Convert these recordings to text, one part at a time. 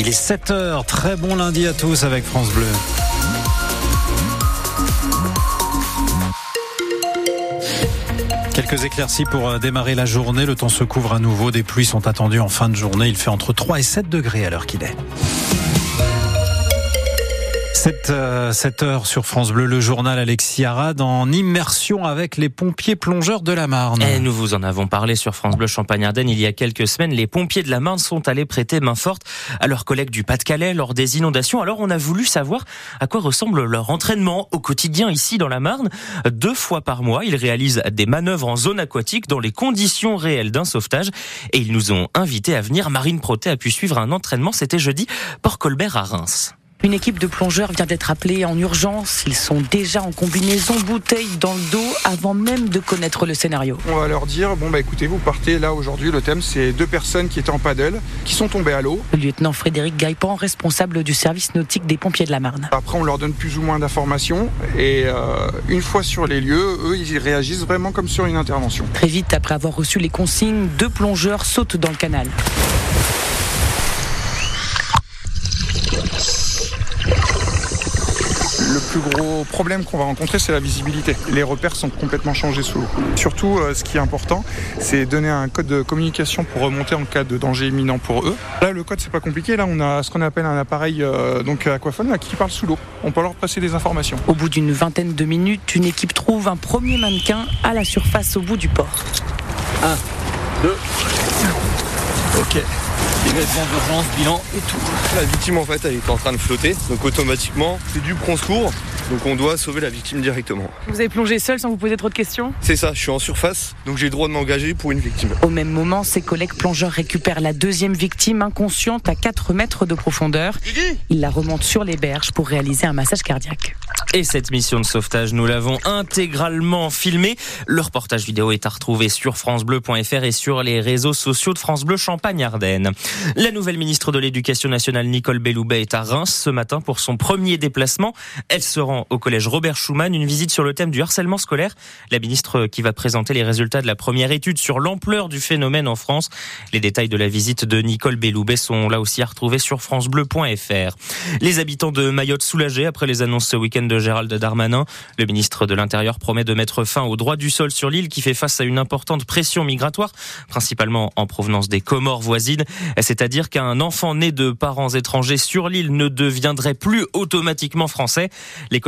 Il est 7h, très bon lundi à tous avec France Bleu. Quelques éclaircies pour euh, démarrer la journée. Le temps se couvre à nouveau. Des pluies sont attendues en fin de journée. Il fait entre 3 et 7 degrés à l'heure qu'il est. 7, euh, heures sur France Bleu, le journal Alexis Arad en immersion avec les pompiers plongeurs de la Marne. Et nous vous en avons parlé sur France Bleu Champagne-Ardenne il y a quelques semaines. Les pompiers de la Marne sont allés prêter main forte à leurs collègues du Pas-de-Calais lors des inondations. Alors on a voulu savoir à quoi ressemble leur entraînement au quotidien ici dans la Marne. Deux fois par mois, ils réalisent des manœuvres en zone aquatique dans les conditions réelles d'un sauvetage et ils nous ont invités à venir. Marine Proté a pu suivre un entraînement, c'était jeudi, Port Colbert à Reims. Une équipe de plongeurs vient d'être appelée en urgence. Ils sont déjà en combinaison bouteille dans le dos avant même de connaître le scénario. On va leur dire bon bah écoutez, vous partez là aujourd'hui. Le thème c'est deux personnes qui étaient en paddle, qui sont tombées à l'eau. Le lieutenant Frédéric Gaipan, responsable du service nautique des pompiers de la Marne. Après on leur donne plus ou moins d'informations et euh, une fois sur les lieux, eux ils réagissent vraiment comme sur une intervention. Très vite après avoir reçu les consignes, deux plongeurs sautent dans le canal. Plus gros problème qu'on va rencontrer, c'est la visibilité. Les repères sont complètement changés sous l'eau. Surtout, euh, ce qui est important, c'est donner un code de communication pour remonter en cas de danger imminent pour eux. Là, le code, c'est pas compliqué. Là, on a ce qu'on appelle un appareil euh, donc aquaphone qui parle sous l'eau. On peut leur passer des informations. Au bout d'une vingtaine de minutes, une équipe trouve un premier mannequin à la surface au bout du port. Un, deux. Ok d'urgence, bilan et tout. La victime en fait elle est en train de flotter, donc automatiquement c'est du prend secours, donc on doit sauver la victime directement. Vous avez plongé seul sans vous poser trop de questions? C'est ça, je suis en surface, donc j'ai le droit de m'engager pour une victime. Au même moment, ses collègues plongeurs récupèrent la deuxième victime inconsciente à 4 mètres de profondeur. Ils la remontent sur les berges pour réaliser un massage cardiaque. Et cette mission de sauvetage, nous l'avons intégralement filmée. Le reportage vidéo est à retrouver sur francebleu.fr et sur les réseaux sociaux de France Bleu Champagne-Ardenne. La nouvelle ministre de l'Éducation nationale, Nicole Belloubet, est à Reims ce matin pour son premier déplacement. Elle se rend au collège Robert Schumann, une visite sur le thème du harcèlement scolaire. La ministre qui va présenter les résultats de la première étude sur l'ampleur du phénomène en France. Les détails de la visite de Nicole Belloubet sont là aussi à retrouver sur francebleu.fr. Les habitants de Mayotte soulagés après les annonces ce week-end de Gérald Darmanin. Le ministre de l'Intérieur promet de mettre fin au droit du sol sur l'île qui fait face à une importante pression migratoire, principalement en provenance des Comores voisines. C'est-à-dire qu'un enfant né de parents étrangers sur l'île ne deviendrait plus automatiquement français.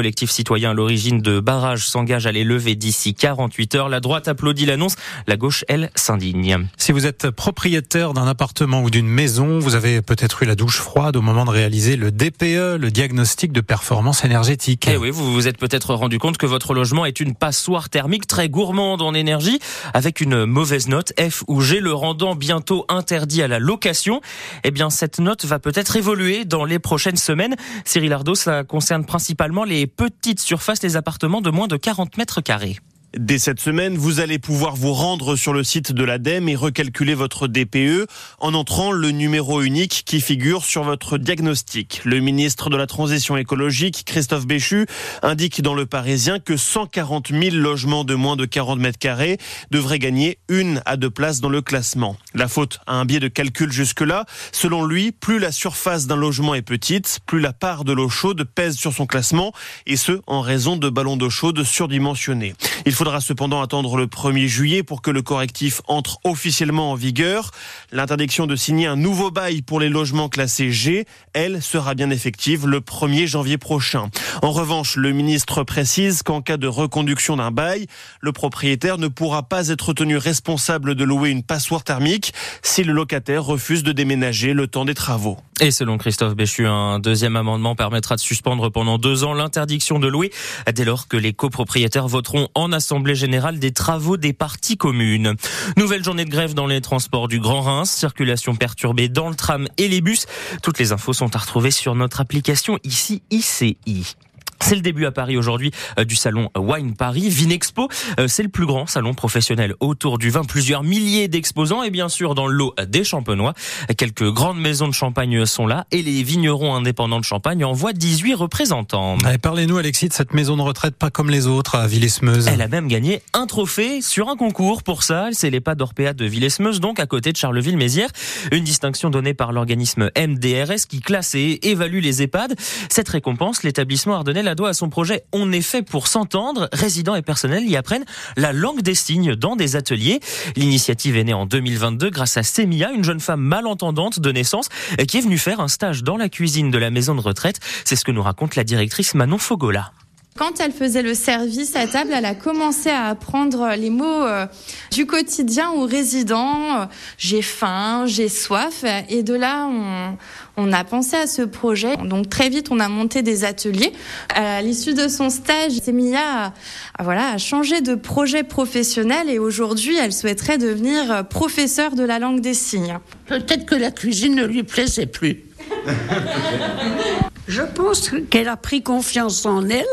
Collectifs citoyens à l'origine de barrages s'engagent à les lever d'ici 48 heures. La droite applaudit l'annonce, la gauche, elle, s'indigne. Si vous êtes propriétaire d'un appartement ou d'une maison, vous avez peut-être eu la douche froide au moment de réaliser le DPE, le diagnostic de performance énergétique. Eh oui, vous vous êtes peut-être rendu compte que votre logement est une passoire thermique très gourmande en énergie, avec une mauvaise note F ou G, le rendant bientôt interdit à la location. Eh bien, cette note va peut-être évoluer dans les prochaines semaines. Cyril Ardo, ça concerne principalement les petites surfaces, les appartements de moins de 40 mètres carrés. Dès cette semaine, vous allez pouvoir vous rendre sur le site de l'ADEME et recalculer votre DPE en entrant le numéro unique qui figure sur votre diagnostic. Le ministre de la Transition écologique, Christophe Béchu, indique dans Le Parisien que 140 000 logements de moins de 40 mètres carrés devraient gagner une à deux places dans le classement. La faute a un biais de calcul jusque-là. Selon lui, plus la surface d'un logement est petite, plus la part de l'eau chaude pèse sur son classement, et ce, en raison de ballons d'eau chaude surdimensionnés. Faudra cependant attendre le 1er juillet pour que le correctif entre officiellement en vigueur. L'interdiction de signer un nouveau bail pour les logements classés G, elle, sera bien effective le 1er janvier prochain. En revanche, le ministre précise qu'en cas de reconduction d'un bail, le propriétaire ne pourra pas être tenu responsable de louer une passoire thermique si le locataire refuse de déménager le temps des travaux. Et selon Christophe Béchu, un deuxième amendement permettra de suspendre pendant deux ans l'interdiction de louer dès lors que les copropriétaires voteront en assemblée générale des travaux des parties communes. Nouvelle journée de grève dans les transports du Grand Reims, circulation perturbée dans le tram et les bus. Toutes les infos sont à retrouver sur notre application ici ICI. C'est le début à Paris aujourd'hui euh, du salon Wine Paris. Vinexpo, euh, c'est le plus grand salon professionnel autour du vin. Plusieurs milliers d'exposants et bien sûr dans le lot des champenois. Quelques grandes maisons de champagne sont là et les vignerons indépendants de Champagne envoient 18 représentants. Parlez-nous Alexis de cette maison de retraite pas comme les autres à Villesmeuse. Elle a même gagné un trophée sur un concours pour ça. C'est l'EHPAD d'Orpéa de Villesmeuse, donc à côté de Charleville-Mézières. Une distinction donnée par l'organisme MDRS qui classe et évalue les EHPAD. Cette récompense, l'établissement ardennais la à son projet On est fait pour s'entendre. Résidents et personnels y apprennent la langue des signes dans des ateliers. L'initiative est née en 2022 grâce à Semia, une jeune femme malentendante de naissance qui est venue faire un stage dans la cuisine de la maison de retraite. C'est ce que nous raconte la directrice Manon Fogola. Quand elle faisait le service à table, elle a commencé à apprendre les mots euh, du quotidien aux résidents. J'ai faim, j'ai soif. Et de là, on, on, a pensé à ce projet. Donc très vite, on a monté des ateliers. À l'issue de son stage, Semilla a, voilà, a changé de projet professionnel et aujourd'hui, elle souhaiterait devenir professeure de la langue des signes. Peut-être que la cuisine ne lui plaisait plus. Je pense qu'elle a pris confiance en elle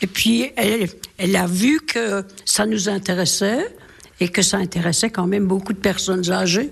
et puis, elle, elle a vu que ça nous intéressait et que ça intéressait quand même beaucoup de personnes âgées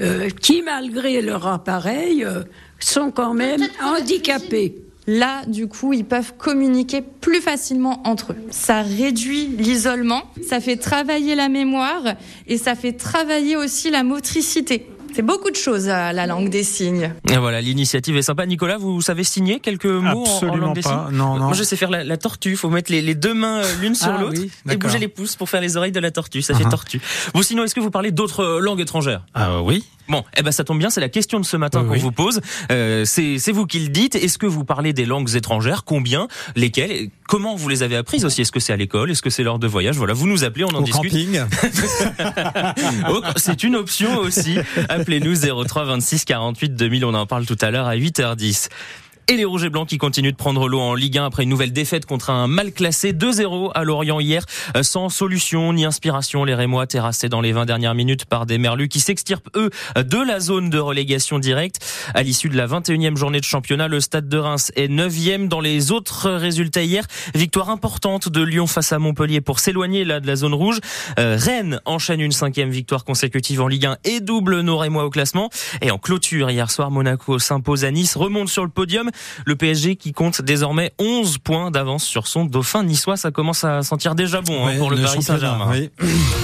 euh, qui, malgré leur appareil, euh, sont quand même handicapées. Là, du coup, ils peuvent communiquer plus facilement entre eux. Ça réduit l'isolement, ça fait travailler la mémoire et ça fait travailler aussi la motricité. C'est beaucoup de choses, la langue des signes. Et voilà, l'initiative est sympa. Nicolas, vous savez signer quelques mots Absolument en, langue des pas. signes Non, non. Moi, je sais faire la, la tortue. Il faut mettre les, les, deux mains euh, l'une sur ah, l'autre oui, et bouger les pouces pour faire les oreilles de la tortue. Ça uh -huh. fait tortue. Vous, sinon, est-ce que vous parlez d'autres euh, langues étrangères? Ah oui. Bon, eh ben ça tombe bien, c'est la question de ce matin oui, qu'on oui. vous pose. Euh, c'est vous qui le dites. Est-ce que vous parlez des langues étrangères? Combien? Lesquelles? Comment vous les avez apprises aussi? Est-ce que c'est à l'école? Est-ce que c'est lors de voyage? Voilà, vous nous appelez, on en Au discute. camping. c'est une option aussi. Appelez-nous 03 26 48 2000. On en parle tout à l'heure à 8h10. Et les Rouges et Blancs qui continuent de prendre l'eau en Ligue 1 après une nouvelle défaite contre un mal classé 2-0 à Lorient hier, sans solution ni inspiration. Les Rémois terrassés dans les 20 dernières minutes par des Merlus qui s'extirpent eux de la zone de relégation directe. À l'issue de la 21e journée de championnat, le Stade de Reims est 9e dans les autres résultats hier. Victoire importante de Lyon face à Montpellier pour s'éloigner là de la zone rouge. Euh, Rennes enchaîne une cinquième victoire consécutive en Ligue 1 et double nos Rémois au classement. Et en clôture hier soir, Monaco s'impose à Nice, remonte sur le podium. Le PSG qui compte désormais 11 points d'avance sur son dauphin niçois, ça commence à sentir déjà bon hein, pour le, le Paris Saint-Germain. oui.